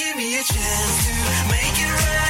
Give me a chance to make it right.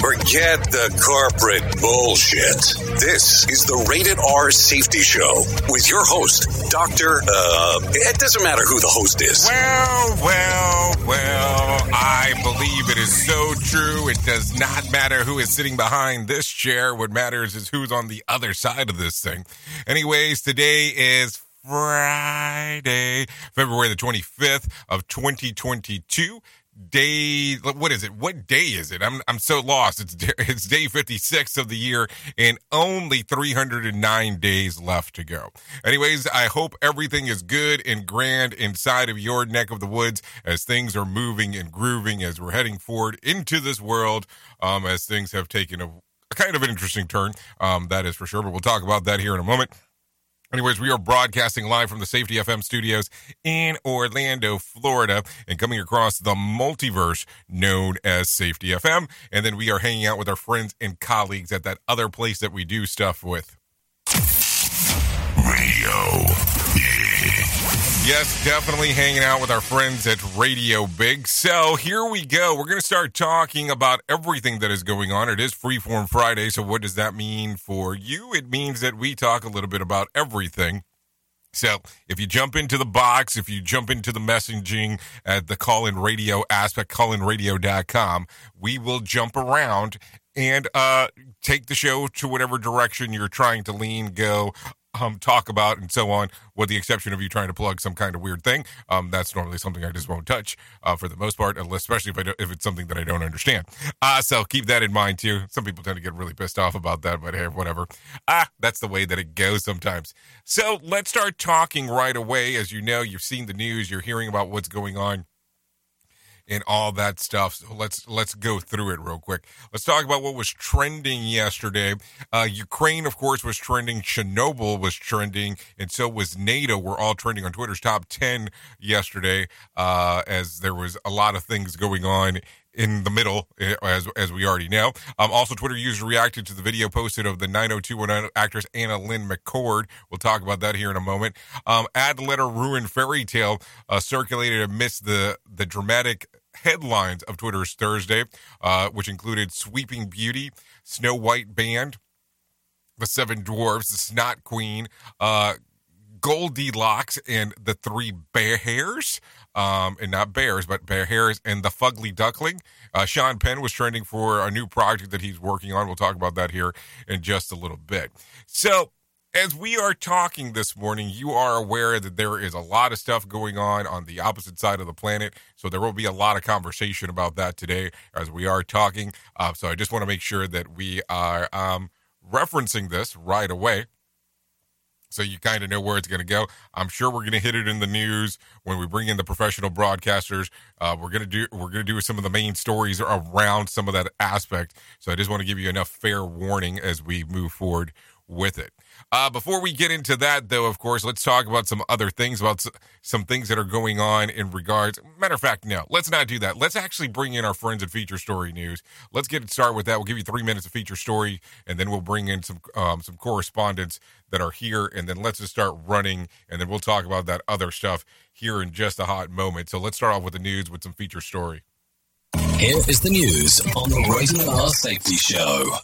Forget the corporate bullshit. This is the Rated R Safety Show with your host, Dr. Uh, it doesn't matter who the host is. Well, well, well, I believe it is so true. It does not matter who is sitting behind this chair. What matters is who's on the other side of this thing. Anyways, today is Friday, February the 25th of 2022 day what is it? What day is it? I'm i'm so lost. It's it's day 56 of the year and only 309 days left to go. Anyways i hope everything is good and grand inside of your neck of the woods as things are moving and grooving as we're heading forward into this world um as things have taken a, a kind of an interesting turn. Um that is for sure but we'll talk about that here in a moment Anyways, we are broadcasting live from the Safety FM studios in Orlando, Florida, and coming across the multiverse known as Safety FM. And then we are hanging out with our friends and colleagues at that other place that we do stuff with. Radio. Yes, definitely hanging out with our friends at Radio Big. So here we go. We're going to start talking about everything that is going on. It is Freeform Friday. So what does that mean for you? It means that we talk a little bit about everything. So if you jump into the box, if you jump into the messaging at the call in radio aspect, callinradio.com, we will jump around and uh, take the show to whatever direction you're trying to lean, go, um, talk about, and so on, with the exception of you trying to plug some kind of weird thing. Um, that's normally something I just won't touch uh, for the most part, especially if I do, if it's something that I don't understand. Uh, so keep that in mind too. Some people tend to get really pissed off about that, but hey, whatever. Ah, that's the way that it goes sometimes. So let's start talking right away. As you know, you've seen the news, you're hearing about what's going on and all that stuff. So let's let's go through it real quick. Let's talk about what was trending yesterday. Uh, Ukraine, of course, was trending. Chernobyl was trending, and so was NATO. We're all trending on Twitter's top ten yesterday, uh, as there was a lot of things going on in the middle, eh, as as we already know. Um, also, Twitter users reacted to the video posted of the 90210 actress AnnaLynne McCord. We'll talk about that here in a moment. Um, Ad letter ruined fairy tale uh, circulated amidst the the dramatic headlines of Twitter's Thursday, uh, which included Sweeping Beauty, Snow White Band, The Seven Dwarfs, The Snot Queen, uh, Goldilocks, and the Three Bear Hairs. Um, and not bears, but bear hairs and the Fugly Duckling. Uh, Sean Penn was trending for a new project that he's working on. We'll talk about that here in just a little bit. So, as we are talking this morning, you are aware that there is a lot of stuff going on on the opposite side of the planet. So there will be a lot of conversation about that today as we are talking. Uh, so I just want to make sure that we are um, referencing this right away. So you kind of know where it's going to go. I'm sure we're going to hit it in the news when we bring in the professional broadcasters. Uh, we're going to do we're going to do some of the main stories around some of that aspect. So I just want to give you enough fair warning as we move forward with it. Uh, before we get into that, though, of course, let's talk about some other things, about some things that are going on in regards. Matter of fact, no, let's not do that. Let's actually bring in our friends at Feature Story News. Let's get it started with that. We'll give you three minutes of feature story, and then we'll bring in some um, some correspondents that are here, and then let's just start running, and then we'll talk about that other stuff here in just a hot moment. So let's start off with the news with some feature story. Here is the news on the Rated R Safety Show.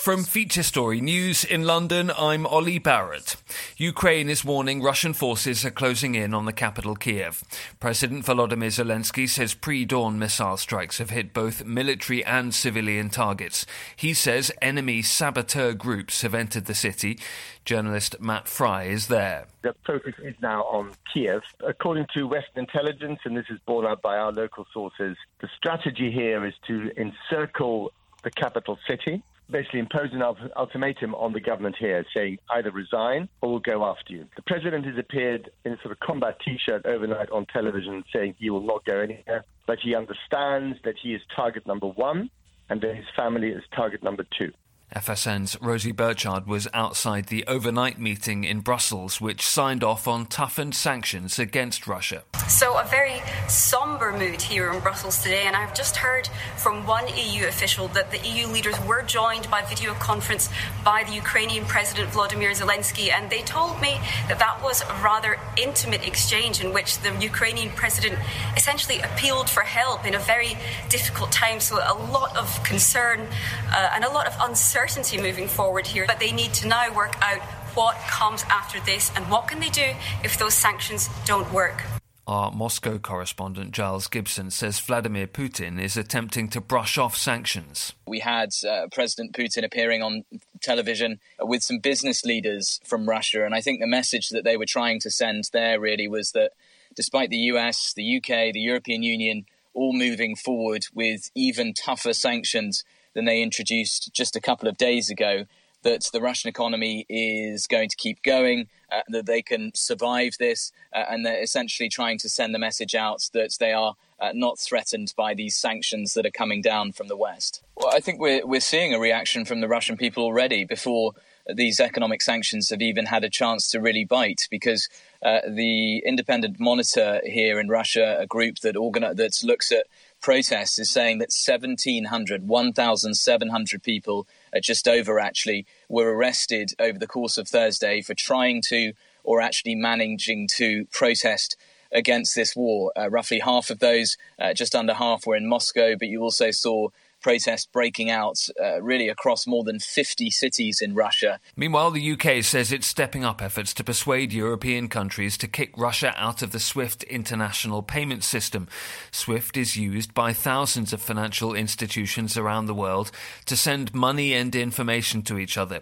From Feature Story News in London, I'm Ollie Barrett. Ukraine is warning Russian forces are closing in on the capital Kiev. President Volodymyr Zelensky says pre dawn missile strikes have hit both military and civilian targets. He says enemy saboteur groups have entered the city. Journalist Matt Frei is there. The focus is now on Kiev. According to Western intelligence, and this is borne out by our local sources, the strategy here is to encircle the capital city basically impose an ultimatum on the government here, saying either resign or we'll go after you. The president has appeared in a sort of combat T-shirt overnight on television, saying he will not go anywhere, but he understands that he is target number one and that his family is target number two. FSN's Rosie Burchard was outside the overnight meeting in Brussels, which signed off on toughened sanctions against Russia. So, a very somber mood here in Brussels today, and I've just heard from one EU official that the EU leaders were joined by video conference by the Ukrainian President Vladimir Zelensky, and they told me that that was a rather intimate exchange in which the Ukrainian president essentially appealed for help in a very difficult time. So, a lot of concern uh, and a lot of uncertainty uncertainty moving forward here, but they need to now work out what comes after this and what can they do if those sanctions don't work. Our Moscow correspondent Giles Gibson says Vladimir Putin is attempting to brush off sanctions. We had uh, President Putin appearing on television with some business leaders from Russia, and I think the message that they were trying to send there really was that despite the US, the UK, the European Union all moving forward with even tougher sanctions than they introduced just a couple of days ago. That the Russian economy is going to keep going, uh, that they can survive this, uh, and they're essentially trying to send the message out that they are uh, not threatened by these sanctions that are coming down from the West. Well, I think we're we're seeing a reaction from the Russian people already before these economic sanctions have even had a chance to really bite because uh, the independent monitor here in Russia, a group that organi- that looks at protests is saying that 1,700, 1,700 people, just over actually, were arrested over the course of Thursday for trying to or actually managing to protest against this war. Uh, roughly half of those, uh, just under half, were in Moscow, but you also saw protests breaking out uh, really across more than 50 cities in Russia. Meanwhile, the UK says it's stepping up efforts to persuade European countries to kick Russia out of the SWIFT international payment system. SWIFT is used by thousands of financial institutions around the world to send money and information to each other.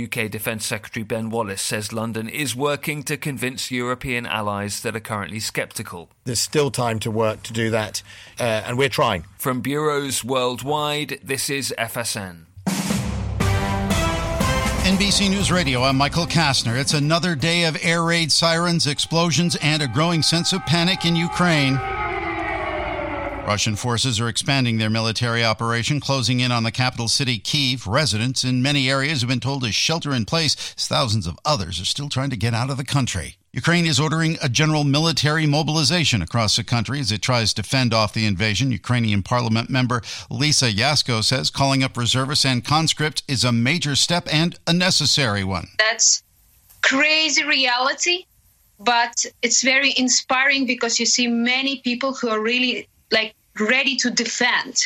UK Defence Secretary Ben Wallace says London is working to convince European allies that are currently sceptical. There's still time to work to do that, uh, and we're trying. From bureaus worldwide, this is FSN. NBC News Radio, I'm Michael Kastner. It's another day of air raid sirens, explosions, and a growing sense of panic in Ukraine. Russian forces are expanding their military operation, closing in on the capital city, Kiev. Residents in many areas have been told to shelter in place thousands of others are still trying to get out of the country. Ukraine is ordering a general military mobilization across the country as it tries to fend off the invasion. Ukrainian parliament member Lisa Yasko says calling up reservists and conscripts is a major step and a necessary one. That's crazy reality, but it's very inspiring because you see many people who are really like ready to defend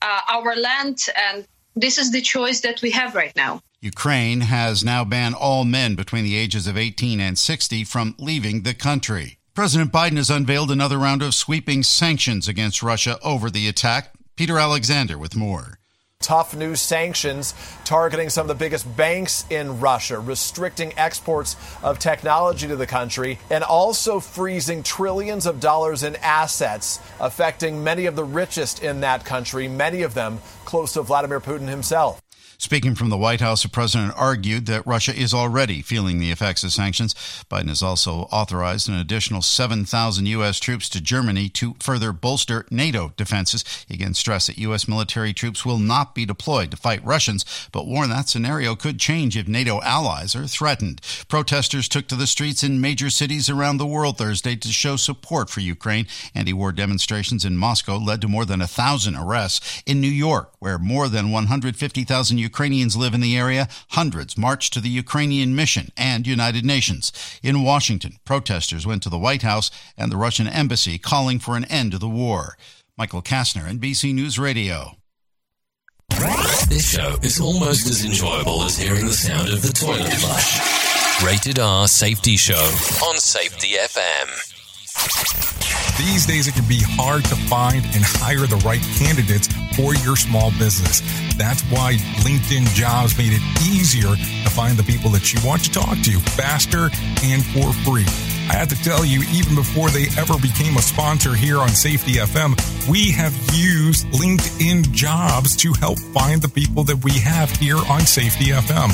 uh, our land and this is the choice that we have right now. Ukraine has now banned all men between the ages of 18 and 60 from leaving the country. President Biden has unveiled another round of sweeping sanctions against Russia over the attack. Peter Alexander with more. Tough new sanctions targeting some of the biggest banks in Russia, restricting exports of technology to the country, and also freezing trillions of dollars in assets, affecting many of the richest in that country, many of them close to Vladimir Putin himself. Speaking from the White House, the president argued that Russia is already feeling the effects of sanctions. Biden has also authorized an additional 7,000 U.S. troops to Germany to further bolster NATO defenses. He again stressed that U.S. military troops will not be deployed to fight Russians, but warned that scenario could change if NATO allies are threatened. Protesters took to the streets in major cities around the world Thursday to show support for Ukraine. Anti war demonstrations in Moscow led to more than a thousand arrests. In New York, where more than 150,000 Ukrainians live in the area, hundreds marched to the Ukrainian mission and United Nations. In Washington, protesters went to the White House and the Russian embassy calling for an end to the war. Michael Kastner, NBC News Radio. This show is almost as enjoyable as hearing the sound of the toilet flush. Rated R Safety Show on Safety FM. These days, it can be hard to find and hire the right candidates for your small business. That's why LinkedIn Jobs made it easier to find the people that you want to talk to faster and for free. I have to tell you, even before they ever became a sponsor here on Safety FM, we have used LinkedIn Jobs to help find the people that we have here on Safety FM.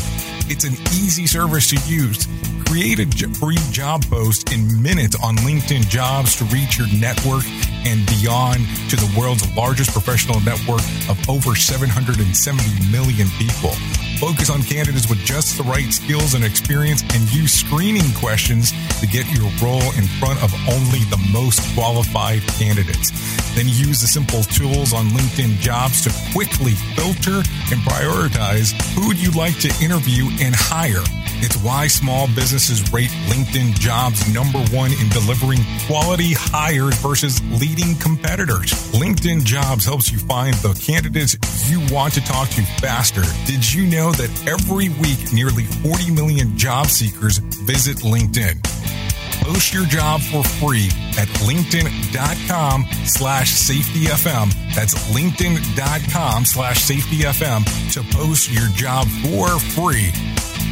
It's an easy service to use. Create a free job post in minutes on LinkedIn Jobs to reach your network and beyond to the world's largest professional network of over 770 million people. Focus on candidates with just the right skills and experience and use screening questions to get your role in front of only the most qualified candidates. Then use the simple tools on LinkedIn jobs to quickly filter and prioritize who you'd like to interview and hire. It's why small businesses rate LinkedIn jobs number one in delivering quality hires versus leading competitors. LinkedIn jobs helps you find the candidates you want to talk to faster. Did you know that every week nearly 40 million job seekers visit LinkedIn? Post your job for free at linkedin.com slash safetyfm. That's linkedin.com slash safetyfm to post your job for free.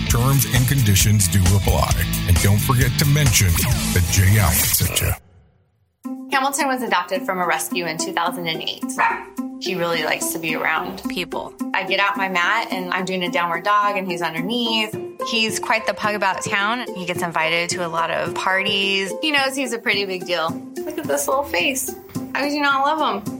Terms and conditions do apply. And don't forget to mention that Jay Allen sent you. Hamilton was adopted from a rescue in 2008. He really likes to be around people. I get out my mat and I'm doing a downward dog and he's underneath. He's quite the pug about town. He gets invited to a lot of parties. He knows he's a pretty big deal. Look at this little face. How could you not love him?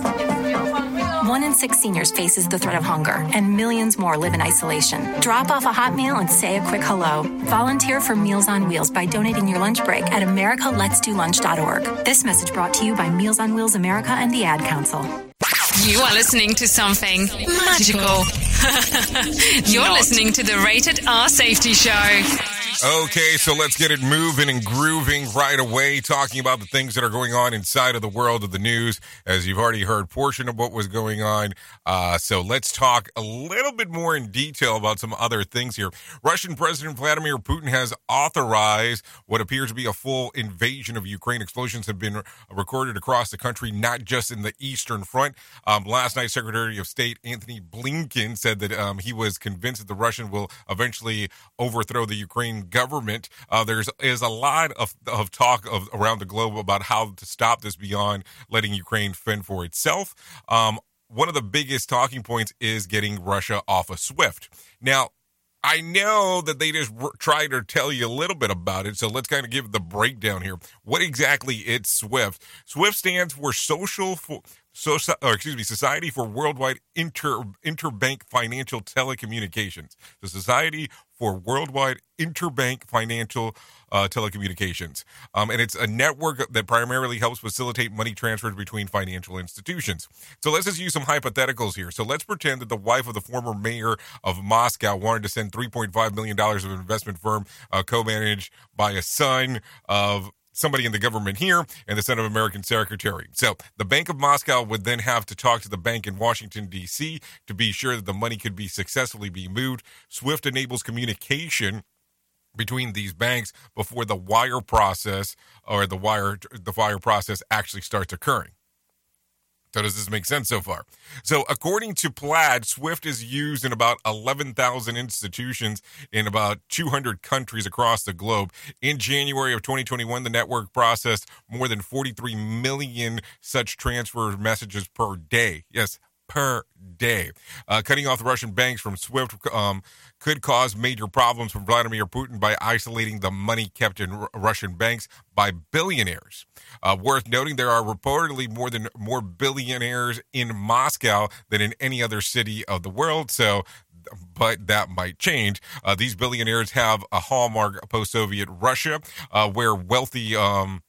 One in six seniors faces the threat of hunger, and millions more live in isolation. Drop off a hot meal and say a quick hello. Volunteer for Meals on Wheels by donating your lunch break at americaletsdolunch.org. This message brought to you by Meals on Wheels America and the Ad Council. You are listening to something magical. You're Not. listening to the Rated R Safety Show. Okay, so let's get it moving and grooving right away, talking about the things that are going on inside of the world of the news. As you've already heard, portion of what was going on. Uh, so let's talk a little bit more in detail about some other things here. Russian President Vladimir Putin has authorized what appears to be a full invasion of Ukraine. Explosions have been recorded across the country, not just in the Eastern Front. Um, last night, Secretary of State Antony Blinken said that um, he was convinced that the Russian will eventually overthrow the Ukraine government. Uh, there's is a lot of, of talk of around the globe about how to stop this beyond letting Ukraine fend for itself. Um, one of the biggest talking points is getting Russia off of SWIFT. Now, I know that they just try to tell you a little bit about it, so let's kind of give the breakdown here. What exactly is SWIFT? SWIFT stands for Social so, or excuse me, Society for Worldwide Inter Interbank Financial Telecommunications. The Society for Worldwide Interbank Financial uh, Telecommunications, um, and it's a network that primarily helps facilitate money transfers between financial institutions. So let's just use some hypotheticals here. So let's pretend that the wife of the former mayor of Moscow wanted to send 3.5 million dollars of an investment firm uh, co-managed by a son of somebody in the government here and the son of American secretary. So the Bank of Moscow would then have to talk to the bank in Washington, D.C. to be sure that the money could be successfully be moved. SWIFT enables communication between these banks before the wire process or the wire the wire process actually starts occurring. So does this make sense so far? So according to Plaid, Swift is used in about 11,000 institutions in about 200 countries across the globe. In January of 2021, the network processed more than 43 million such transfer messages per day. Yes, per day. Uh, cutting off the Russian banks from SWIFT um, could cause major problems for Vladimir Putin by isolating the money kept in R- Russian banks by billionaires. Uh, worth noting, there are reportedly more than more billionaires in Moscow than in any other city of the world. So but that might change. Uh, these billionaires have a hallmark post-Soviet Russia, uh, where wealthy um,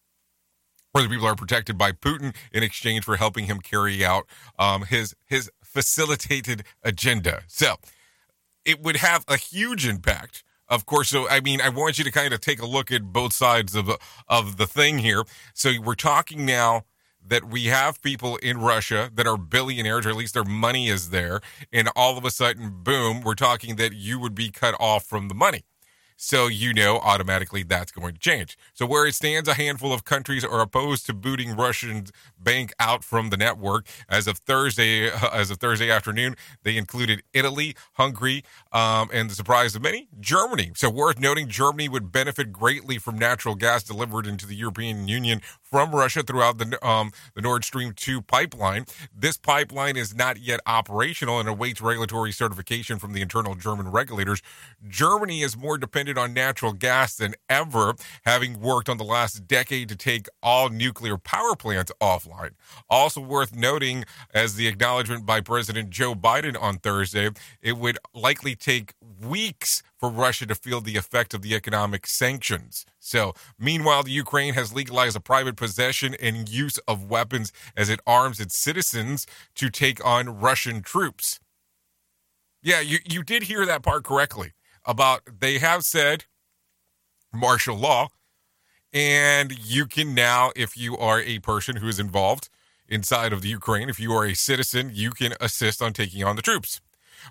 where the people are protected by Putin in exchange for helping him carry out um, his his facilitated agenda. So it would have a huge impact. Of course, so I mean, I want you to kind of take a look at both sides of of the thing here. So we're talking now that we have people in Russia that are billionaires, or at least their money is there, and all of a sudden, boom, we're talking that you would be cut off from the money. So you know automatically that's going to change. So where it stands, a handful of countries are opposed to booting Russian bank out from the network. As of Thursday, as of Thursday afternoon, they included Italy, Hungary, um, and the surprise of many, Germany. So worth noting, Germany would benefit greatly from natural gas delivered into the European Union from Russia throughout the um, the Nord Stream 2 pipeline. This pipeline is not yet operational and awaits regulatory certification from the internal German regulators. Germany is more dependent on natural gas than ever, having worked on the last decade to take all nuclear power plants offline. Also worth noting, as the acknowledgement by President Joe Biden on Thursday, it would likely take weeks for Russia to feel the effect of the economic sanctions. So, meanwhile, the Ukraine has legalized the private possession and use of weapons as it arms its citizens to take on Russian troops. Yeah, you, you did hear that part correctly about they have said martial law, and you can now, if you are a person who is involved inside of the Ukraine, if you are a citizen, you can assist on taking on the troops.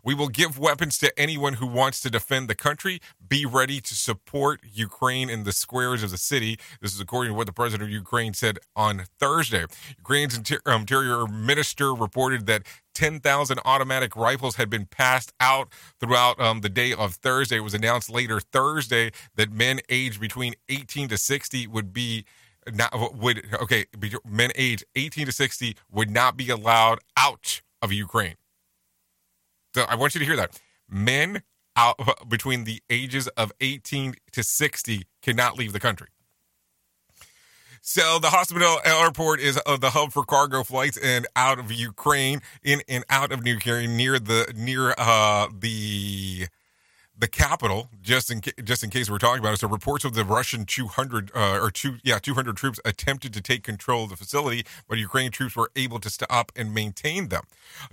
We will give weapons to anyone who wants to defend the country. Be ready to support Ukraine in the squares of the city. This is according to what the president of Ukraine said on Thursday. Ukraine's um, interior minister reported that 10,000 automatic rifles had been passed out throughout um, the day of Thursday. It was announced later Thursday that men aged between 18 to 60 would be not would okay men aged 18 to 60 would not be allowed out of Ukraine. So I want you to hear that. Men out between the ages of 18 to 60 cannot leave the country. So the Hostomel airport is uh, the hub for cargo flights and out of Ukraine, in and out of Ukraine, near the near uh, the the capital, just in just in case we're talking about it. So reports of the Russian 200 uh, or two yeah 200 troops attempted to take control of the facility, but Ukrainian troops were able to stop and maintain them.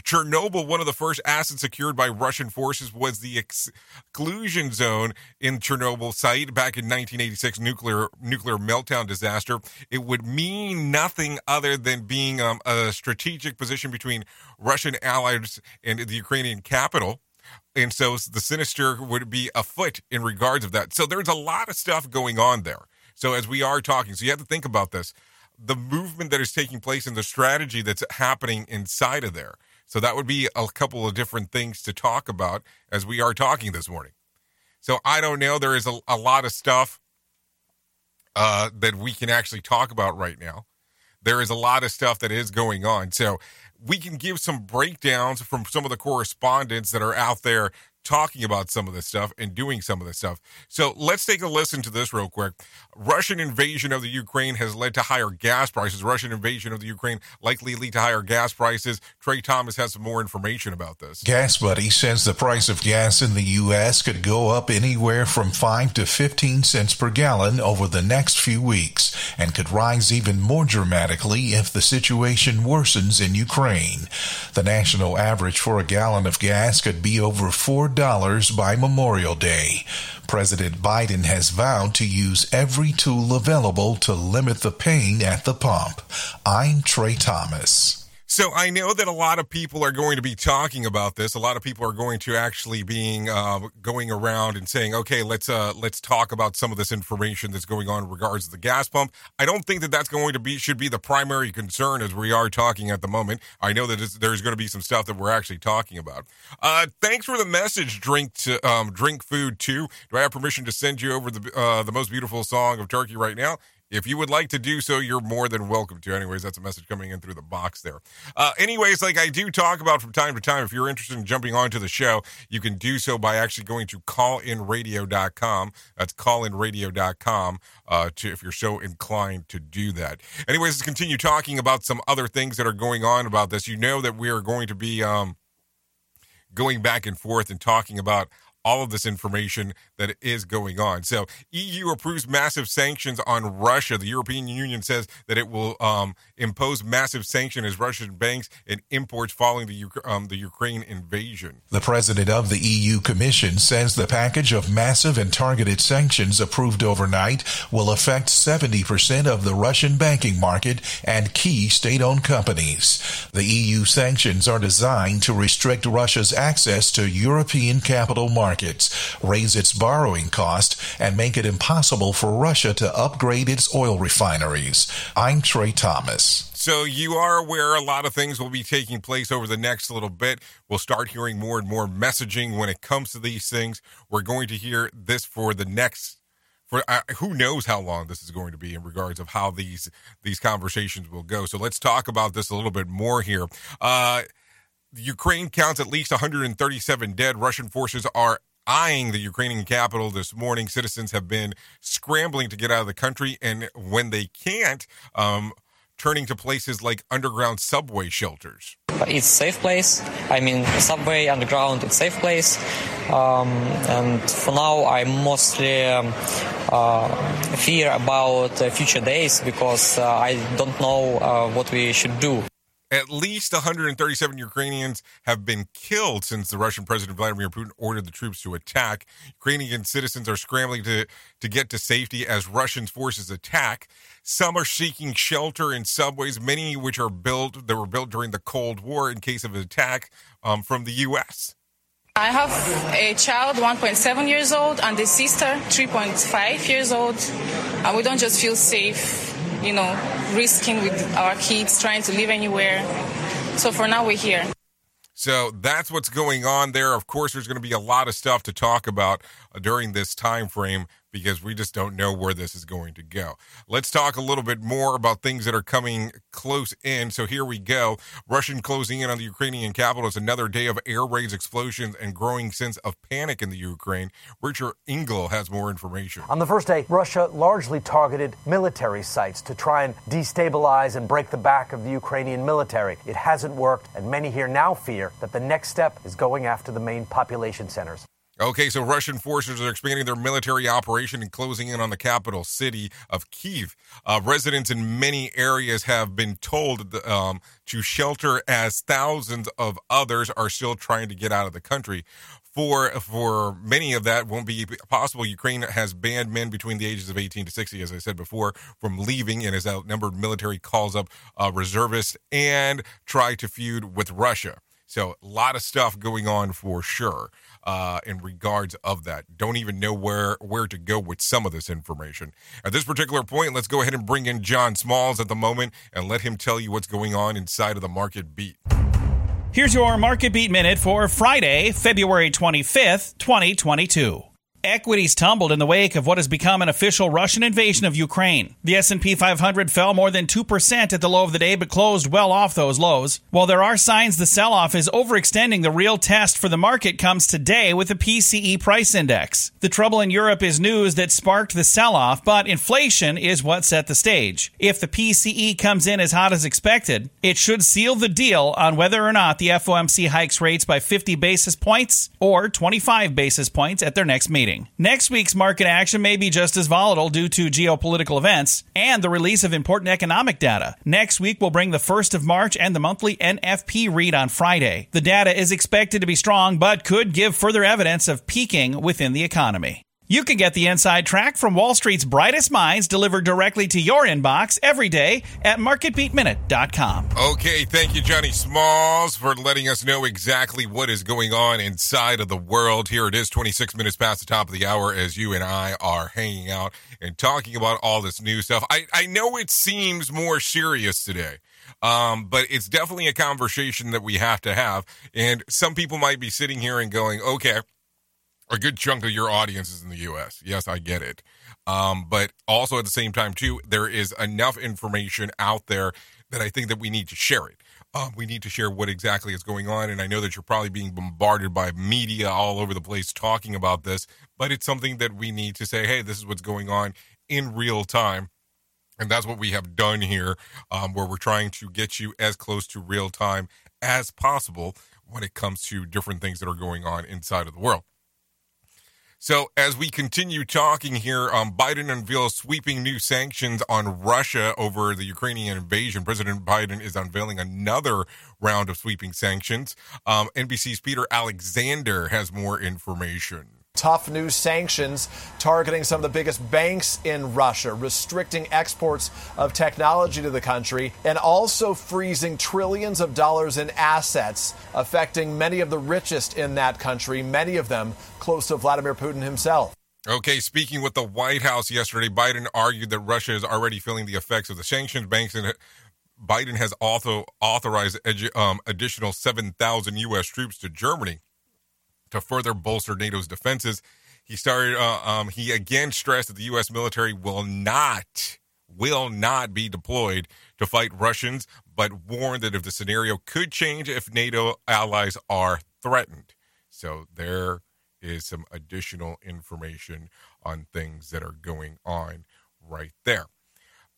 Chernobyl, one of the first assets secured by Russian forces, was the exclusion zone in Chernobyl site back in 1986 nuclear nuclear meltdown disaster. It would mean nothing other than being um, a strategic position between Russian allies and the Ukrainian capital and so the sinister would be afoot in regards of that. So there's a lot of stuff going on there. So as we are talking, so you have to think about this, the movement that is taking place and the strategy that's happening inside of there. So that would be a couple of different things to talk about as we are talking this morning. So I don't know. There is a, a lot of stuff uh, that we can actually talk about right now there is a lot of stuff that is going on. So we can give some breakdowns from some of the correspondents that are out there talking about some of this stuff and doing some of this stuff. So let's take a listen to this real quick. Russian invasion of the Ukraine has led to higher gas prices. Russian invasion of the Ukraine likely lead to higher gas prices. Trey Thomas has some more information about this. Gas Buddy says the price of gas in the U.S. could go up anywhere from 5 to 15 cents per gallon over the next few weeks and could rise even more dramatically if the situation worsens in Ukraine. The national average for a gallon of gas could be over 4 dollars by Memorial Day. President Biden has vowed to use every tool available to limit the pain at the pump. I'm Trey Thomas. So I know that a lot of people are going to be talking about this. A lot of people are going to actually being uh, going around and saying, "Okay, let's uh, let's talk about some of this information that's going on in regards to the gas pump." I don't think that that's going to be should be the primary concern as we are talking at the moment. I know that there's going to be some stuff that we're actually talking about. Uh, thanks for the message. Drink to um, drink food too. Do I have permission to send you over the uh, the most beautiful song of Turkey right now? If you would like to do so, you're more than welcome to. Anyways, that's a message coming in through the box there. Uh, anyways, like I do talk about from time to time, if you're interested in jumping onto the show, you can do so by actually going to callinradio.com. That's callinradio.com uh, to, if you're so inclined to do that. Anyways, let's continue talking about some other things that are going on about this. You know that we are going to be um, going back and forth and talking about all of this information that is going on. So, EU approves massive sanctions on Russia. The European Union says that it will um, impose massive sanctions as Russian banks and imports following the um, the Ukraine invasion. The president of the EU Commission says the package of massive and targeted sanctions approved overnight will affect 70% of the Russian banking market and key state-owned companies. The EU sanctions are designed to restrict Russia's access to European capital markets markets, raise its borrowing cost, and make it impossible for Russia to upgrade its oil refineries. I'm Trey Thomas. So you are aware a lot of things will be taking place over the next little bit. We'll start hearing more and more messaging when it comes to these things. We're going to hear this for the next for uh, who knows how long this is going to be in regards of how these these conversations will go. So let's talk about this a little bit more here. Uh, Ukraine counts at least 137 dead. Russian forces are eyeing the Ukrainian capital this morning. Citizens have been scrambling to get out of the country, and when they can't, um, turning to places like underground subway shelters. It's safe place. I mean, subway, underground, it's safe place. Um, and for now, I mostly um, uh, fear about uh, future days because uh, I don't know uh, what we should do. At least 137 Ukrainians have been killed since the Russian President Vladimir Putin ordered the troops to attack. Ukrainian citizens are scrambling to, to get to safety as Russian forces attack. Some are seeking shelter in subways, many which are built that were built during the Cold War in case of an attack um, from the U.S. I have a child, 1.7 years old, and a sister, 3.5 years old, and we don't just feel safe you know, risking with our kids, trying to live anywhere. So for now, we're here. So that's what's going on there. Of course, there's going to be a lot of stuff to talk about during this time frame because we just don't know where this is going to go. Let's talk a little bit more about things that are coming close in. So here we go. Russian closing in on the Ukrainian capital. It's another day of air raids, explosions, and growing sense of panic in the Ukraine. Richard Engel has more information. On the first day, Russia largely targeted military sites to try and destabilize and break the back of the Ukrainian military. It hasn't worked, and many here now fear that the next step is going after the main population centers. Okay, so Russian forces are expanding their military operation and closing in on the capital city of Kiev. Uh, residents in many areas have been told um, to shelter as thousands of others are still trying to get out of the country. For for many of that won't be possible. Ukraine has banned men between the ages of 18 to 60, as I said before, from leaving, and has outnumbered military calls up uh, reservists and try to feud with Russia. So a lot of stuff going on for sure uh, in regards of that. Don't even know where where to go with some of this information. At this particular point, let's go ahead and bring in John Smalls at the moment and let him tell you what's going on inside of the market beat. Here's your market beat minute for Friday, February 25th, 2022. Equities tumbled in the wake of what has become an official Russian invasion of Ukraine. The S&P 500 fell more than 2% at the low of the day but closed well off those lows. While there are signs the sell-off is overextending, the real test for the market comes today with the PCE price index. The trouble in Europe is news that sparked the sell-off, but inflation is what set the stage. If the PCE comes in as hot as expected, it should seal the deal on whether or not the FOMC hikes rates by 50 basis points or 25 basis points at their next meeting meeting. Next week's market action may be just as volatile due to geopolitical events and the release of important economic data. Next week will bring the 1st of March and the monthly NFP read on Friday. The data is expected to be strong, but could give further evidence of peaking within the economy. You can get the inside track from Wall Street's brightest minds delivered directly to your inbox every day at marketbeatminute.com. Okay, thank you, Johnny Smalls, for letting us know exactly what is going on inside of the world. Here it is, 26 minutes past the top of the hour, as you and I are hanging out and talking about all this new stuff. I, I know it seems more serious today. Um, but it's definitely a conversation that we have to have. And some people might be sitting here and going, okay, a good chunk of your audience is in the U.S. Yes, I get it. Um, but also at the same time, too, there is enough information out there that I think that we need to share it. Um, we need to share what exactly is going on. And I know that you're probably being bombarded by media all over the place talking about this, but it's something that we need to say, hey, this is what's going on in real time. And that's what we have done here, um, where we're trying to get you as close to real time as possible when it comes to different things that are going on inside of the world. So, as we continue talking here, um, Biden unveils sweeping new sanctions on Russia over the Ukrainian invasion. President Biden is unveiling another round of sweeping sanctions. Um, NBC's Peter Alexander has more information tough new sanctions targeting some of the biggest banks in Russia, restricting exports of technology to the country, and also freezing trillions of dollars in assets, affecting many of the richest in that country, many of them close to Vladimir Putin himself. Okay, speaking with the White House yesterday, Biden argued that Russia is already feeling the effects of the sanctions. Banks and Biden has also authorized edu- um, additional 7,000 U.S. troops to Germany to further bolster NATO's defenses. He started. Uh, um, he again stressed that the U.S. military will not will not be deployed to fight Russians, but warned that if the scenario could change if NATO allies are threatened. So there is some additional information on things that are going on right there.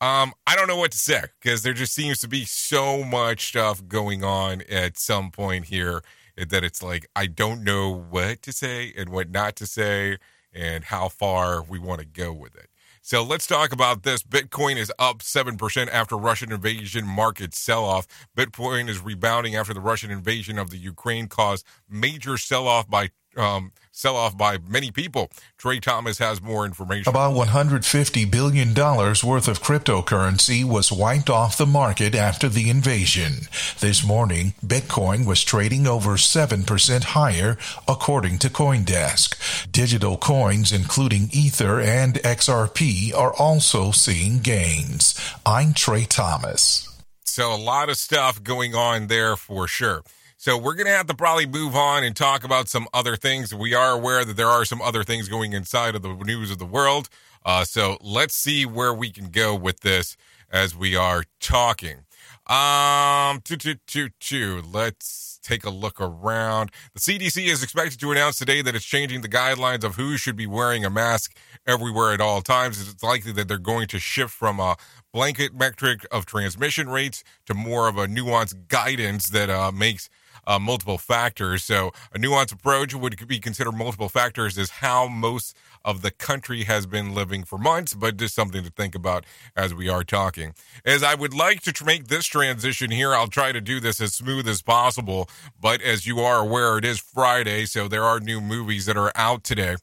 Um, I don't know what to say because there just seems to be so much stuff going on at some point here that it's like I don't know what to say and what not to say and how far we want to go with it. So let's talk about this. Bitcoin is up 7% after Russian invasion market sell off. Bitcoin is rebounding after the Russian invasion of the Ukraine caused major sell off by um, sell off by many people. Trey Thomas has more information. About $150 billion worth of cryptocurrency was wiped off the market after the invasion. This morning, Bitcoin was trading over 7% higher, according to Coindesk. Digital coins, including Ether and XRP, are also seeing gains. I'm Trey Thomas. So, a lot of stuff going on there for sure. So we're going to have to probably move on and talk about some other things. We are aware that there are some other things going inside of the news of the world. Uh, so let's see where we can go with this as we are talking. Um, two, two, two, two. Let's take a look around. The CDC is expected to announce today that it's changing the guidelines of who should be wearing a mask everywhere at all times. It's likely that they're going to shift from a blanket metric of transmission rates to more of a nuanced guidance that uh, makes uh, multiple factors. So a nuanced approach would be considered multiple factors is how most of the country has been living for months, but just something to think about as we are talking. As I would like to make this transition here, I'll try to do this as smooth as possible. But as you are aware, it is Friday, so there are new movies that are out today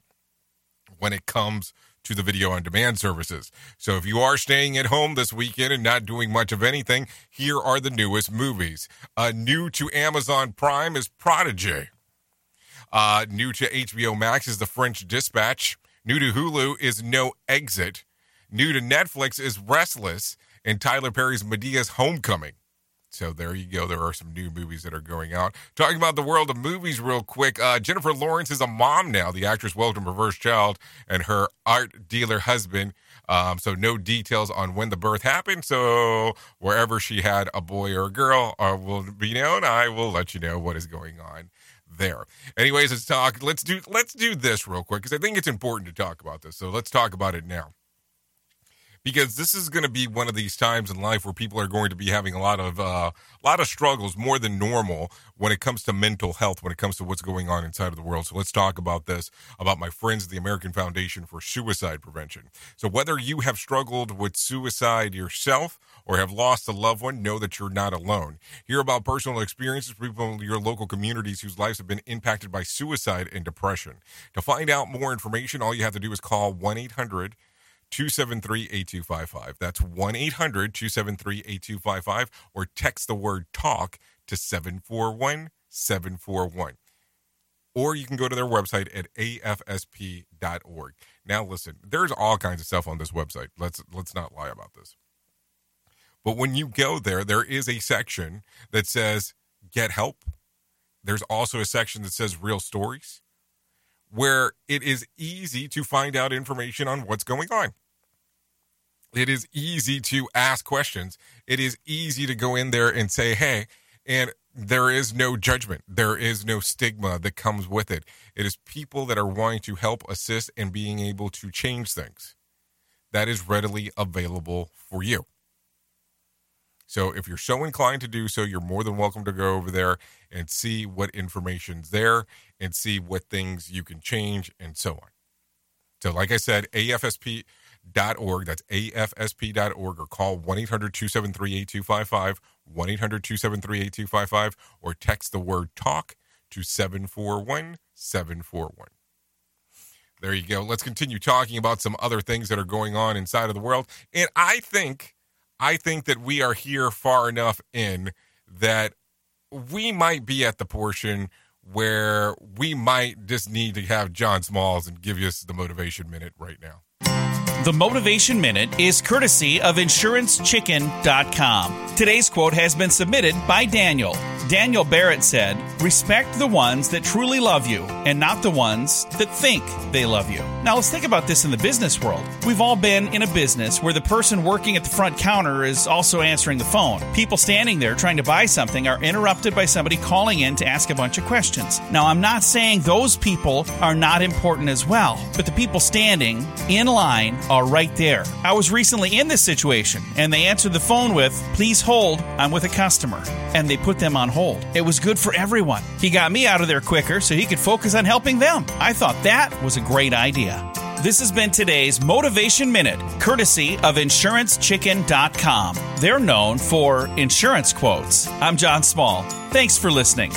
when it comes to the video on demand services. So if you are staying at home this weekend and not doing much of anything, here are the newest movies. Uh, new to Amazon Prime is Prodigy. Uh, new to HBO Max is The French Dispatch. New to Hulu is No Exit. New to Netflix is Restless and Tyler Perry's Madea's Homecoming. So there you go. There are some new movies that are going out. Talking about the world of movies, real quick. Uh, Jennifer Lawrence is a mom now. The actress welcomed her first child and her art dealer husband. Um, so no details on when the birth happened. So wherever she had a boy or a girl uh, will be known. I will let you know what is going on there. Anyways, let's talk. Let's do let's do this real quick because I think it's important to talk about this. So let's talk about it now because this is going to be one of these times in life where people are going to be having a lot of uh, a lot of struggles more than normal when it comes to mental health when it comes to what's going on inside of the world. So let's talk about this about my friends at the american foundation for suicide prevention. So whether you have struggled with suicide yourself or have lost a loved one know that you're not alone. Hear about personal experiences from people in your local communities whose lives have been impacted by suicide and depression. To find out more information all you have to do is call 1-800 273 8255. That's 1 800 273 8255 or text the word talk to 741 741. Or you can go to their website at afsp.org. Now listen, there's all kinds of stuff on this website. Let's let's not lie about this. But when you go there, there is a section that says get help. There's also a section that says real stories where it is easy to find out information on what's going on. It is easy to ask questions. It is easy to go in there and say, hey, and there is no judgment. There is no stigma that comes with it. It is people that are wanting to help assist and being able to change things. That is readily available for you. So if you're so inclined to do so, you're more than welcome to go over there and see what information's there and see what things you can change and so on. So like I said, afsp.org, that's afsp.org or call 1-800-273-8255, 1-800-273-8255 or text the word talk to 741-741. There you go. Let's continue talking about some other things that are going on inside of the world. And I think I think that we are here far enough in that we might be at the portion where we might just need to have John Smalls and give us the motivation minute right now. The Motivation Minute is courtesy of InsuranceChicken.com. Today's quote has been submitted by Daniel. Daniel Barrett said, Respect the ones that truly love you and not the ones that think they love you. Now let's think about this in the business world. We've all been in a business where the person working at the front counter is also answering the phone. People standing there trying to buy something are interrupted by somebody calling in to ask a bunch of questions. Now I'm not saying those people are not important as well, but the people standing in line are right there. I was recently in this situation and they answered the phone with, Please hold, I'm with a customer. And they put them on hold. It was good for everyone. He got me out of there quicker so he could focus on helping them. I thought that was a great idea. This has been today's Motivation Minute, courtesy of InsuranceChicken.com. They're known for insurance quotes. I'm John Small. Thanks for listening.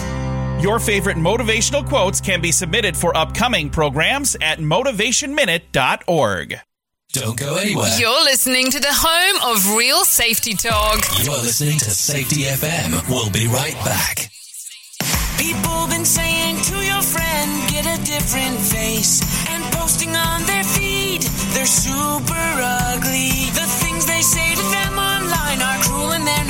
Your favorite motivational quotes can be submitted for upcoming programs at motivationminute.org. Don't go anywhere. You're listening to the home of real safety talk. You are listening to Safety FM. We'll be right back. People been saying to your friend, get a different face. And posting on their feed, they're super ugly. The things they say to them online are cruel and they're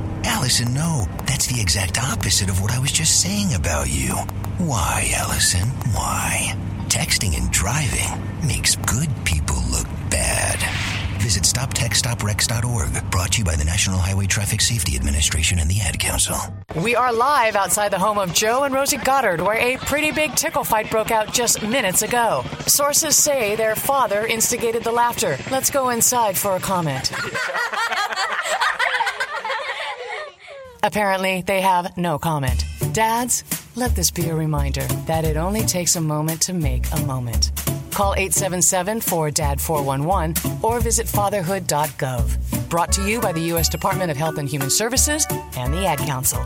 Allison, no. That's the exact opposite of what I was just saying about you. Why, Allison? Why? Texting and driving makes good people look bad. Visit stoptextsstopwrecks.org. Brought to you by the National Highway Traffic Safety Administration and the Ad Council. We are live outside the home of Joe and Rosie Goddard, where a pretty big tickle fight broke out just minutes ago. Sources say their father instigated the laughter. Let's go inside for a comment. Apparently, they have no comment. Dads, let this be a reminder that it only takes a moment to make a moment. Call 877 4DAD 411 or visit fatherhood.gov. Brought to you by the U.S. Department of Health and Human Services and the Ad Council.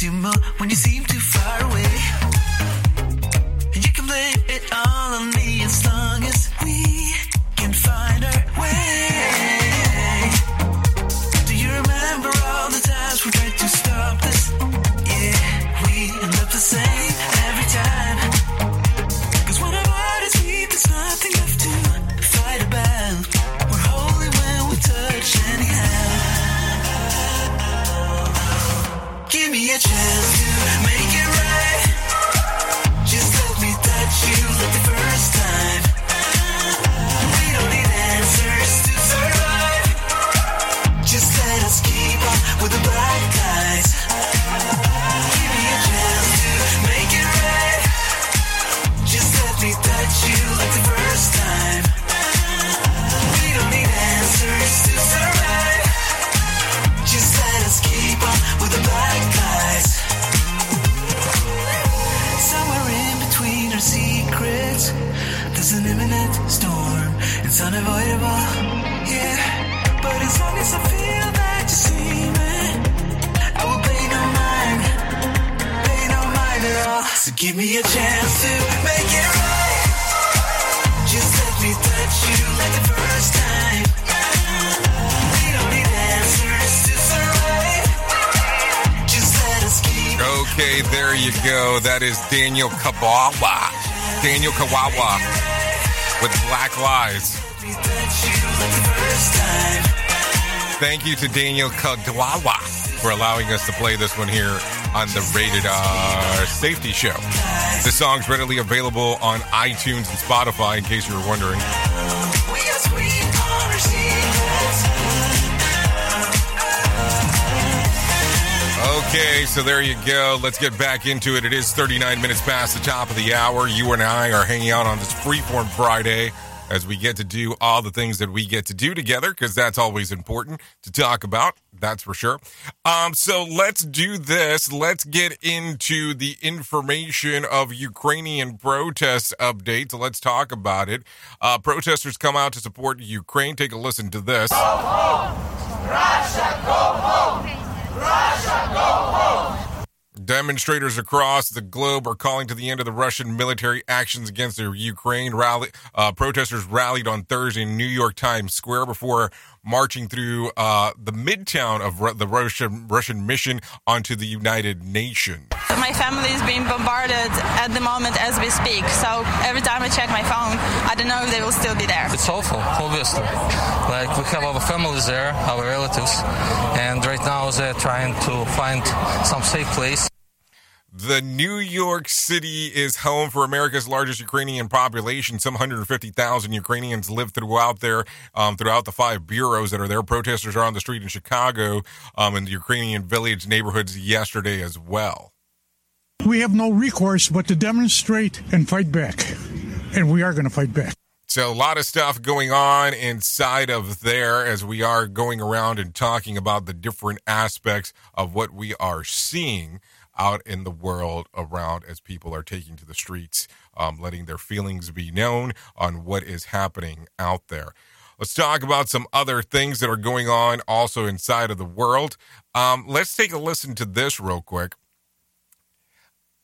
You more when you seem Daniel Kawawa. Daniel Kawawa with Black Lies. Thank you to Daniel Kawawa for allowing us to play this one here on the Rated R Safety Show. The song's readily available on iTunes and Spotify, in case you were wondering. Okay, so there you go. Let's get back into it. It is 39 minutes past the top of the hour. You and I are hanging out on this Freeform Friday. as we get to do all the things that we get to do together, because that's always important to talk about. That's for sure. Um, so let's do this. Let's get into the information of Ukrainian protest updates. Let's talk about it. Uh, protesters come out to support Ukraine. Take a listen to this. Go home! Russia, go home! Russia, go home! Demonstrators across the globe are calling to the end of the Russian military actions against the Ukraine. Rally, uh, protesters rallied on Thursday in New York Times Square before marching through uh, the midtown of Ru- the Russian Russian mission onto the United Nations. My family is being bombarded at the moment as we speak. So every time I check my phone, I don't know if they will still be there. It's awful, obviously. Like we have our families there, our relatives, and right now they're trying to find some safe place. The New York City is home for America's largest Ukrainian population. Some 150,000 Ukrainians live throughout there, um, throughout the five bureaus that are there. Protesters are on the street in Chicago, um, in the Ukrainian village neighborhoods yesterday as well. We have no recourse but to demonstrate and fight back. And we are going to fight back. So a lot of stuff going on inside of there as we are going around and talking about the different aspects of what we are seeing out in the world around as people are taking to the streets, um, letting their feelings be known on what is happening out there. Let's talk about some other things that are going on also inside of the world. Um, let's take a listen to this real quick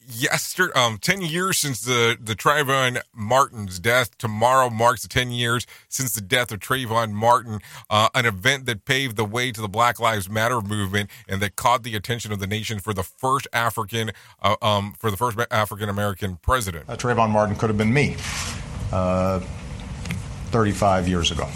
yesterday, um, 10 years since the, the Trayvon Martin's death. Tomorrow marks the 10 years since the death of Trayvon Martin, uh, an event that paved the way to the Black Lives Matter movement and that caught the attention of the nation for the first African, uh, um, for the first African American president. Uh, Trayvon Martin could have been me uh, 35 years ago.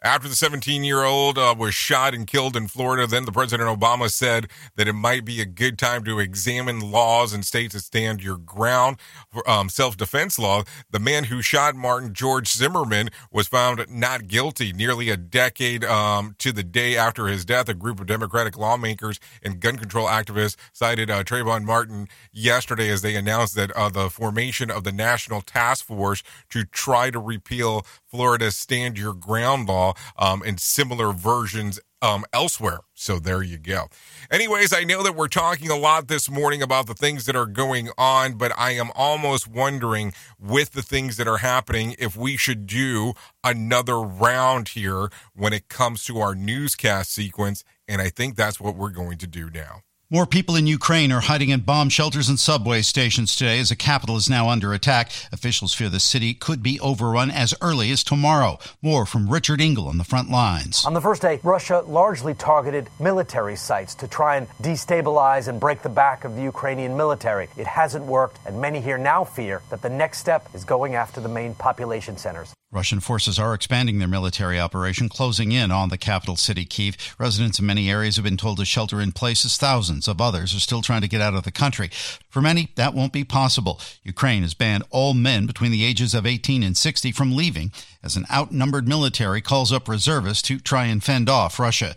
After the 17 year old uh, was shot and killed in Florida, then the President Obama said that it might be a good time to examine laws and states that stand your ground um, self defense law. The man who shot Martin, George Zimmerman, was found not guilty nearly a decade um, to the day after his death. A group of Democratic lawmakers and gun control activists cited uh, Trayvon Martin yesterday as they announced that uh, the formation of the National Task Force to try to repeal Florida's Stand Your Ground law um, and similar versions um, elsewhere. So there you go. Anyways, I know that we're talking a lot this morning about the things that are going on, but I am almost wondering with the things that are happening if we should do another round here when it comes to our newscast sequence. And I think that's what we're going to do now. More people in Ukraine are hiding in bomb shelters and subway stations today as the capital is now under attack. Officials fear the city could be overrun as early as tomorrow. More from Richard Engel on the front lines. On the first day, Russia largely targeted military sites to try and destabilize and break the back of the Ukrainian military. It hasn't worked, and many here now fear that the next step is going after the main population centers. Russian forces are expanding their military operation, closing in on the capital city, Kiev. Residents in many areas have been told to shelter in place as thousands of others are still trying to get out of the country. For many, that won't be possible. Ukraine has banned all men between the ages of 18 and 60 from leaving as an outnumbered military calls up reservists to try and fend off Russia.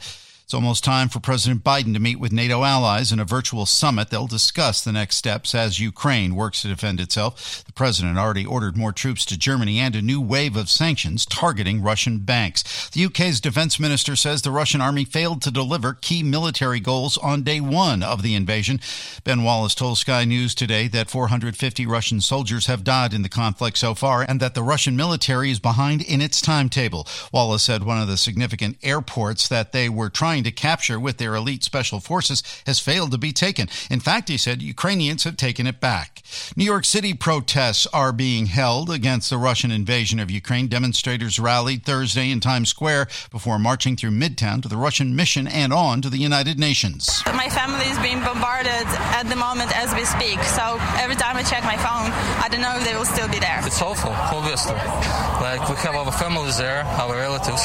It's almost time for President Biden to meet with NATO allies in a virtual summit. They'll discuss the next steps as Ukraine works to defend itself. The president already ordered more troops to Germany and a new wave of sanctions targeting Russian banks. The UK's defense minister says the Russian army failed to deliver key military goals on day one of the invasion. Ben Wallace told Sky News today that 450 Russian soldiers have died in the conflict so far and that the Russian military is behind in its timetable. Wallace said one of the significant airports that they were trying to capture with their elite special forces has failed to be taken. In fact, he said Ukrainians have taken it back. New York City protests are being held against the Russian invasion of Ukraine. Demonstrators rallied Thursday in Times Square before marching through Midtown to the Russian mission and on to the United Nations. My family is being bombarded at the moment as we speak. So every time I check my phone, I don't know if they will still be there. It's awful, obviously. Like we have our families there, our relatives,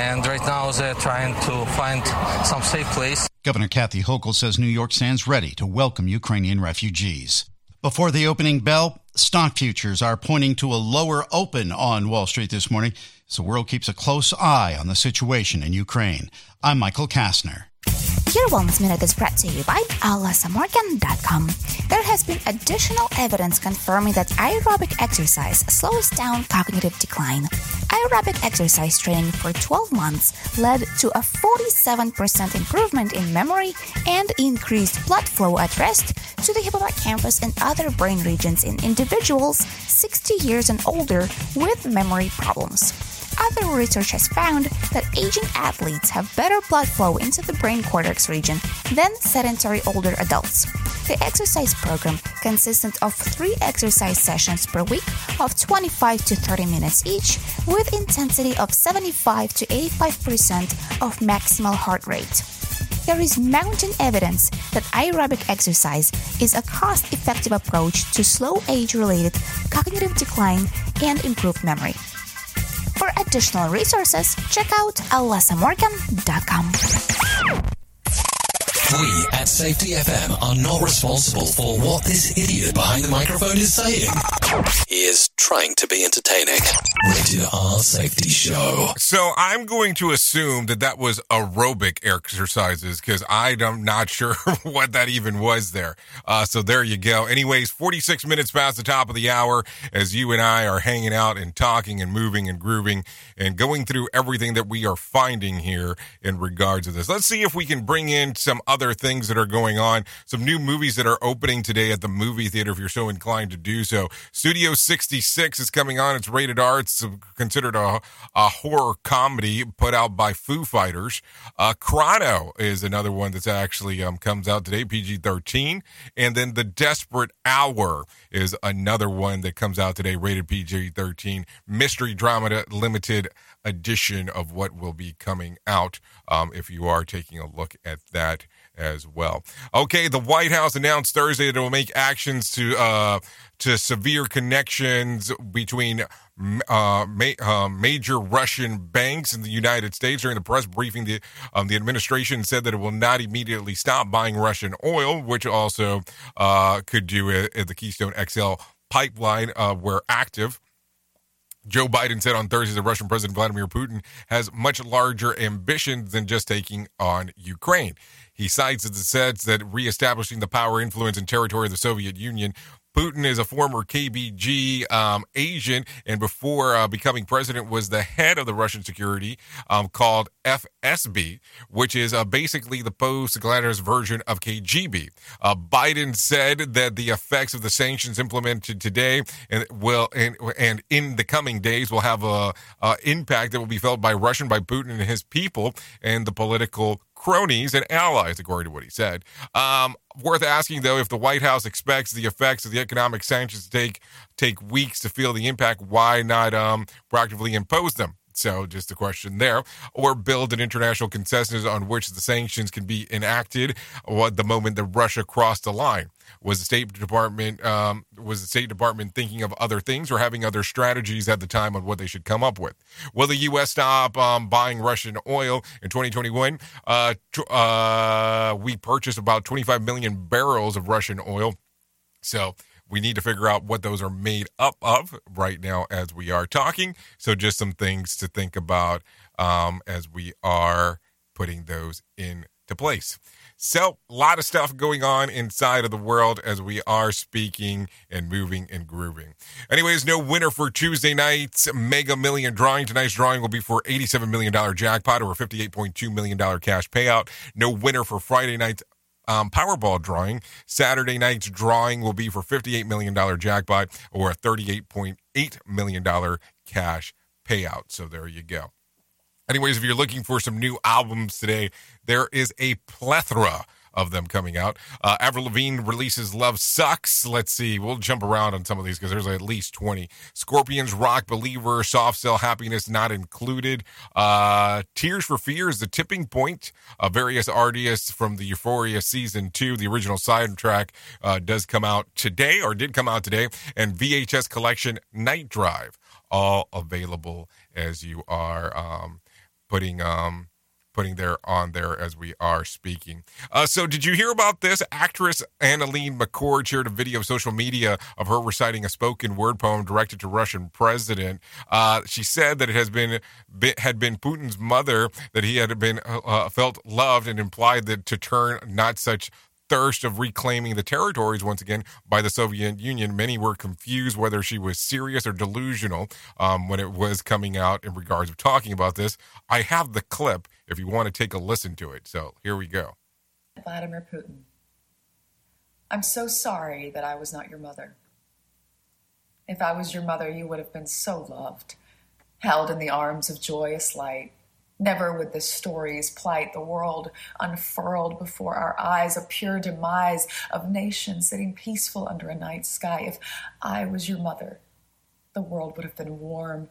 and right now they're trying to find some safe place. Governor Kathy Hochul says New York stands ready to welcome Ukrainian refugees. Before the opening bell, stock futures are pointing to a lower open on Wall Street this morning as the world keeps a close eye on the situation in Ukraine. I'm Michael Kastner. Your Wellness Minute is brought to you by alasamorgan.com. There has been additional evidence confirming that aerobic exercise slows down cognitive decline. Aerobic exercise training for 12 months led to a 47% improvement in memory and increased blood flow at rest to the hippocampus and other brain regions in individuals 60 years and older with memory problems. Other research has found that aging athletes have better blood flow into the brain cortex region than sedentary older adults. The exercise program consisted of three exercise sessions per week of 25 to 30 minutes each, with intensity of 75 to 85% of maximal heart rate. There is mounting evidence that aerobic exercise is a cost effective approach to slow age related cognitive decline and improve memory. For additional resources, check out alasamorgan.com. We at Safety FM are not responsible for what this idiot behind the microphone is saying. He is trying to be entertaining. Rated R Safety Show. So I'm going to assume that that was aerobic exercises because I'm not sure what that even was there. Uh, so there you go. Anyways, 46 minutes past the top of the hour as you and I are hanging out and talking and moving and grooving and going through everything that we are finding here in regards to this. Let's see if we can bring in some other things that are going on, some new movies that are opening today at the movie theater if you're so inclined to do so. Studio 66 is coming on. It's rated R. It's considered a, a horror comedy put out by Foo Fighters. Uh, Cyrano is another one that's actually um, comes out today, PG 13. And then The Desperate Hour is another one that comes out today, rated PG 13. Mystery Drama Limited edition of what will be coming out um, if you are taking a look at that as well. Okay, the White House announced Thursday that it will make actions to uh, to severe connections between uh, ma- uh, major Russian banks in the United States. During the press briefing, the um, the administration said that it will not immediately stop buying Russian oil, which also uh, could do at the Keystone XL pipeline, uh, where active. Joe Biden said on Thursday that Russian President Vladimir Putin has much larger ambitions than just taking on Ukraine. He cites the says that reestablishing the power, influence, and territory of the Soviet Union Putin is a former KGB um, agent, and before uh, becoming president, was the head of the Russian security um, called FSB, which is uh, basically the post-Gladys version of KGB. Uh, Biden said that the effects of the sanctions implemented today and will and, and in the coming days will have a, a impact that will be felt by Russian, by Putin and his people, and the political cronies and allies, according to what he said. Um, worth asking, though, if the White House expects the effects of the economic sanctions to take take weeks to feel the impact, why not um, proactively impose them? So, just a question there. Or build an international consensus on which the sanctions can be enacted at the moment that Russia crossed the line. Was the State Department um, was the State Department thinking of other things or having other strategies at the time on what they should come up with? Will the U.S. stop um, buying Russian oil in 2021? Uh, uh, we purchased about 25 million barrels of Russian oil. So we need to figure out what those are made up of right now as we are talking. So, just some things to think about um, as we are putting those into place. So, a lot of stuff going on inside of the world as we are speaking and moving and grooving. Anyways, no winner for Tuesday night's Mega Million drawing. Tonight's drawing will be for $87 million jackpot or $58.2 million cash payout. No winner for Friday night's um, Powerball drawing. Saturday night's drawing will be for $58 million jackpot or a $38.8 million cash payout. So there you go. Anyways, if you're looking for some new albums today, there is a plethora of them coming out. Uh, Avril Lavigne releases Love Sucks. Let's see. We'll jump around on some of these because there's at least 20. Scorpions, Rock Believer, Soft Cell, Happiness Not Included. Uh, Tears for Fears, The Tipping Point. Uh, various artists from the Euphoria Season 2, the original soundtrack, uh, does come out today or did come out today. And VHS Collection Night Drive, all available as you are um, putting. Um, putting there on there as we are speaking. Uh, so, did you hear about this? Actress AnnaLynne McCord shared a video of social media of her reciting a spoken word poem directed to Russian president. Uh, she said that it has been, had been Putin's mother that he had been uh, uh felt loved and implied that to turn not such thirst of reclaiming the territories once again by the Soviet Union. Many were confused whether she was serious or delusional um, when it was coming out in regards of talking about this. I have the clip if you want to take a listen to it. So here we go. Vladimir Putin, I'm so sorry that I was not your mother. If I was your mother, you would have been so loved, held in the arms of joyous light Never would the stories plight the world unfurled before our eyes, a pure demise of nations sitting peaceful under a night sky. If I was your mother, the world would have been warm.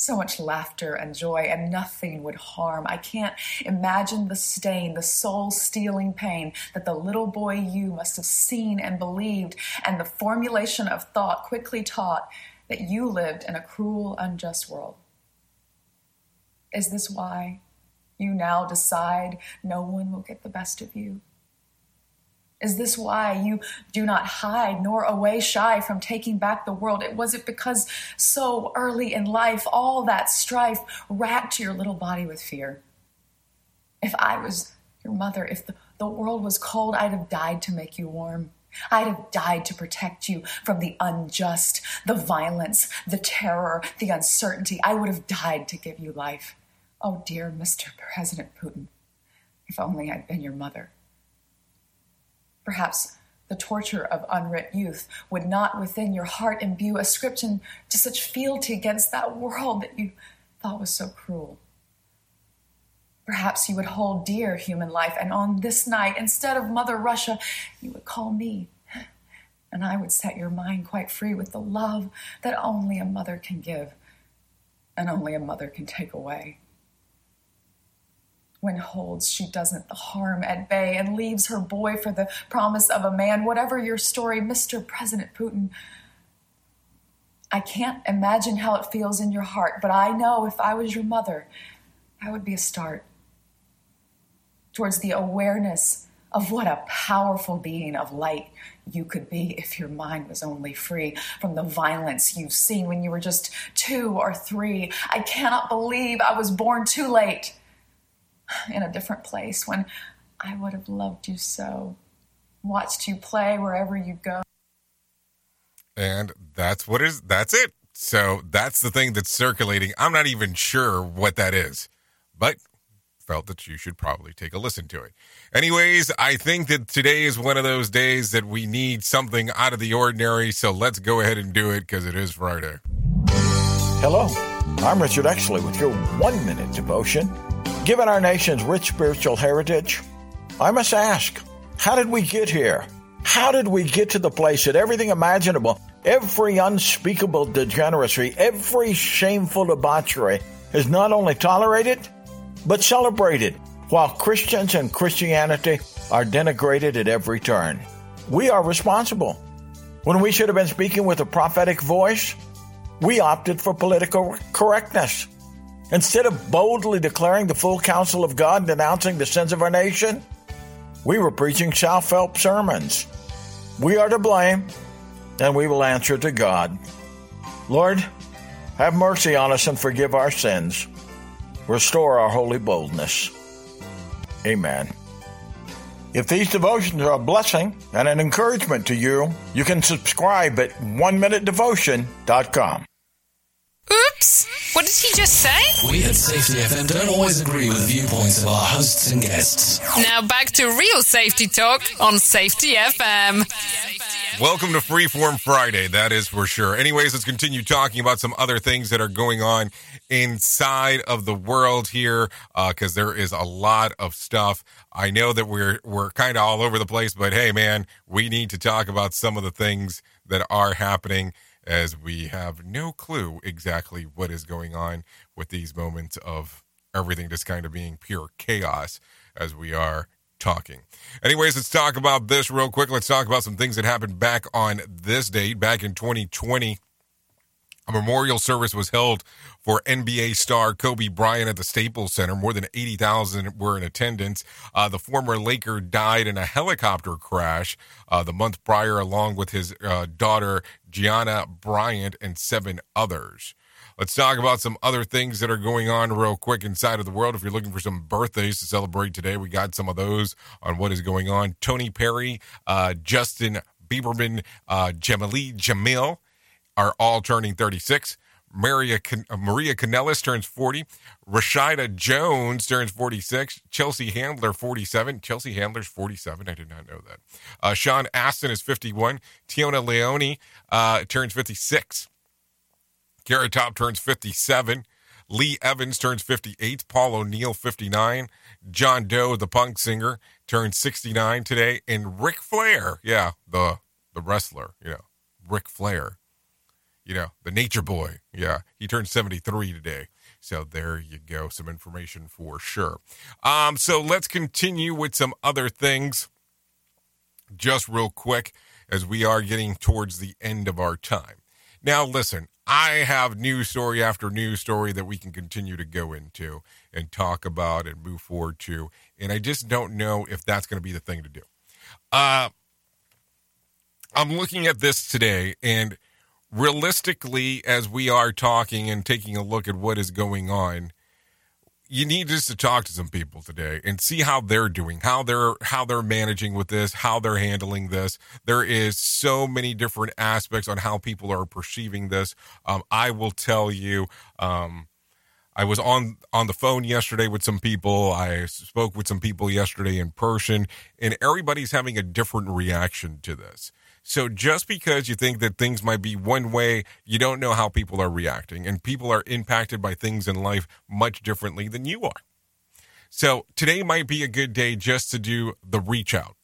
So much laughter and joy, and nothing would harm. I can't imagine the stain, the soul stealing pain that the little boy you must have seen and believed, and the formulation of thought quickly taught that you lived in a cruel, unjust world. Is this why you now decide no one will get the best of you? Is this why you do not hide nor away shy from taking back the world? It was it because so early in life all that strife racked your little body with fear? If I was your mother, if the, the world was cold, I'd have died to make you warm. I'd have died to protect you from the unjust, the violence, the terror, the uncertainty. I would have died to give you life. Oh, dear Mr. President Putin, if only I'd been your mother. Perhaps the torture of unwrit youth would not within your heart imbue ascription to such fealty against that world that you thought was so cruel. Perhaps you would hold dear human life, and on this night, instead of Mother Russia, you would call me, and I would set your mind quite free with the love that only a mother can give and only a mother can take away when holds she doesn't the harm at bay and leaves her boy for the promise of a man. Whatever your story, Mr. President Putin, I can't imagine how it feels in your heart, but I know if I was your mother, that would be a start towards the awareness of what a powerful being of light you could be if your mind was only free from the violence you've seen when you were just two or three. I cannot believe I was born too late in a different place when I would have loved you so, watched you play wherever you go. And that's what is that's it. So that's the thing that's circulating. I'm not even sure what that is, but felt that you should probably take a listen to it. Anyways, I think that today is one of those days that we need something out of the ordinary. So let's go ahead and do it because it is Friday. Hello, I'm Richard Exley with your one minute devotion Given our nation's rich spiritual heritage, I must ask, how did we get here? How did we get to the place that everything imaginable, every unspeakable degeneracy, every shameful debauchery is not only tolerated, but celebrated, while Christians and Christianity are denigrated at every turn? We are responsible. When we should have been speaking with a prophetic voice, we opted for political correctness. Instead of boldly declaring the full counsel of God and denouncing the sins of our nation, we were preaching self help sermons. We are to blame, and we will answer to God. Lord, have mercy on us and forgive our sins. Restore our holy boldness. Amen. If these devotions are a blessing and an encouragement to you, you can subscribe at one OneMinuteDevotion.com. Oops! What did he just say? We at Safety FM don't always agree with the viewpoints of our hosts and guests. Now back to real safety talk on Safety FM. Welcome to Freeform Friday, that is for sure. Anyways, let's continue talking about some other things that are going on inside of the world here, because uh, there is a lot of stuff. I know that we're we're kind of all over the place, but hey, man, we need to talk about some of the things that are happening as we have no clue exactly what is going on with these moments of everything just kind of being pure chaos as we are talking. Anyways, let's talk about this real quick. Let's talk about some things that happened back on this date, back in 2020. A memorial service was held for NBA star Kobe Bryant at the Staples Center. More than 80,000 were in attendance. Uh, the former Laker died in a helicopter crash uh, the month prior, along with his uh, daughter, Gianna Bryant, and seven others. Let's talk about some other things that are going on real quick inside of the world. If you're looking for some birthdays to celebrate today, we got some of those on what is going on. Tony Perry, uh, Justin Bieberman, uh, Jameela Jamil are all turning 36. Maria, uh, Maria Kanellis turns 40. Rashida Jones turns 46. Chelsea Handler, 47. Chelsea Handler's 47. I did not know that. Uh, Sean Astin is 51. Téa Leoni uh, turns 56. Carrot Top turns 57. Lee Evans turns 58. Paul O'Neill, 59. John Doe, the punk singer, turns 69 today. And Ric Flair, yeah, the the wrestler, you know, Ric Flair, you know, the nature boy, yeah, he turned 73 today. So there you go, some information for sure. Um, so let's continue with some other things just real quick as we are getting towards the end of our time. Now, listen, I have news story after news story that we can continue to go into and talk about and move forward to. And I just don't know if that's going to be the thing to do. Uh, I'm looking at this today, and realistically, as we are talking and taking a look at what is going on, you need just to talk to some people today and see how they're doing, how they're how they're managing with this, how they're handling this. There is so many different aspects on how people are perceiving this. Um, I will tell you. Um, I was on on the phone yesterday with some people. I spoke with some people yesterday in person, and everybody's having a different reaction to this. So just because you think that things might be one way, you don't know how people are reacting. And people are impacted by things in life much differently than you are. So today might be a good day just to do the reach out,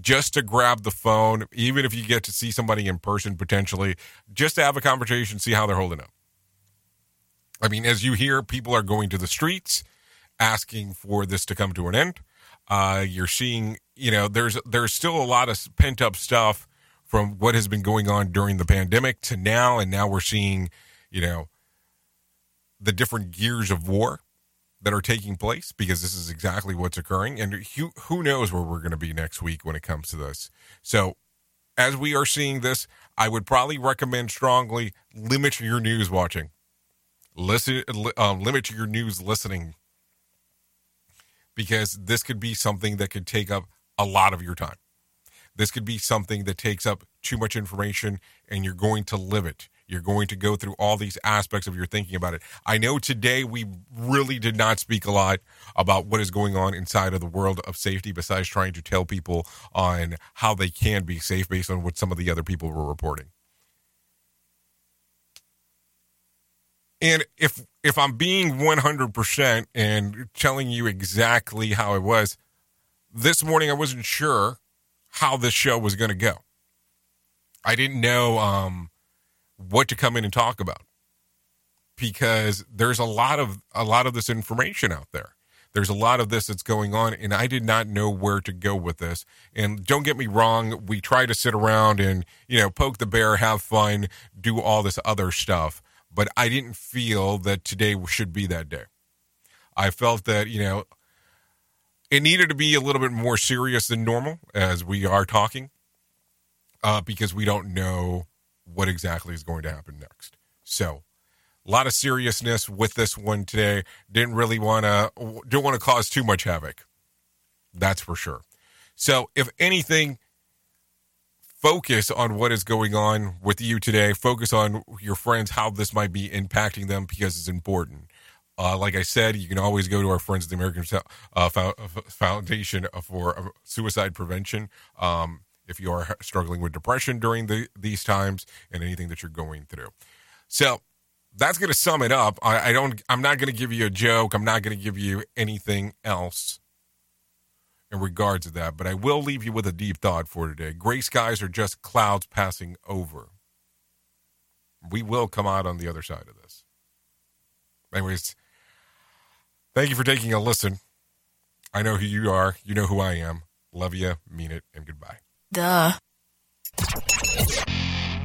just to grab the phone, even if you get to see somebody in person potentially, just to have a conversation, see how they're holding up. I mean, as you hear, people are going to the streets asking for this to come to an end. Uh, you're seeing, you know, there's there's still a lot of pent up stuff from what has been going on during the pandemic to now, and now we're seeing, you know, the different gears of war that are taking place because this is exactly what's occurring. And who, who knows where we're going to be next week when it comes to this. So, as we are seeing this, I would probably recommend strongly limit your news watching, listen, um, limit your news listening because this could be something that could take up a lot of your time. This could be something that takes up too much information and you're going to live it. You're going to go through all these aspects of your thinking about it. I know today we really did not speak a lot about what is going on inside of the world of safety, besides trying to tell people on how they can be safe based on what some of the other people were reporting. And if if I'm being 100% and telling you exactly how it was, this morning I wasn't sure how this show was going to go. I didn't know um, what to come in and talk about because there's a lot of a lot of this information out there. There's a lot of this that's going on, and I did not know where to go with this. And don't get me wrong, we try to sit around and you know poke the bear, have fun, do all this other stuff, but I didn't feel that today should be that day. I felt that you know it needed to be a little bit more serious than normal as we are talking uh, because we don't know what exactly is going to happen next. So, a lot of seriousness with this one today. Didn't really want to don't want to cause too much havoc. That's for sure. So, if anything, focus on what is going on with you today. Focus on your friends, how this might be impacting them because it's important. Uh, like I said, you can always go to our friends at the American uh, Foundation for uh, Suicide Prevention um, if you are struggling with depression during the, these times and anything that you're going through. So that's going to sum it up. I, I don't. I'm not going to give you a joke. I'm not going to give you anything else in regards to that. But I will leave you with a deep thought for today. Gray skies are just clouds passing over. We will come out on the other side of this. Anyways Thank you for taking a listen. I know who you are. You know who I am. Love you, mean it, and goodbye. Duh.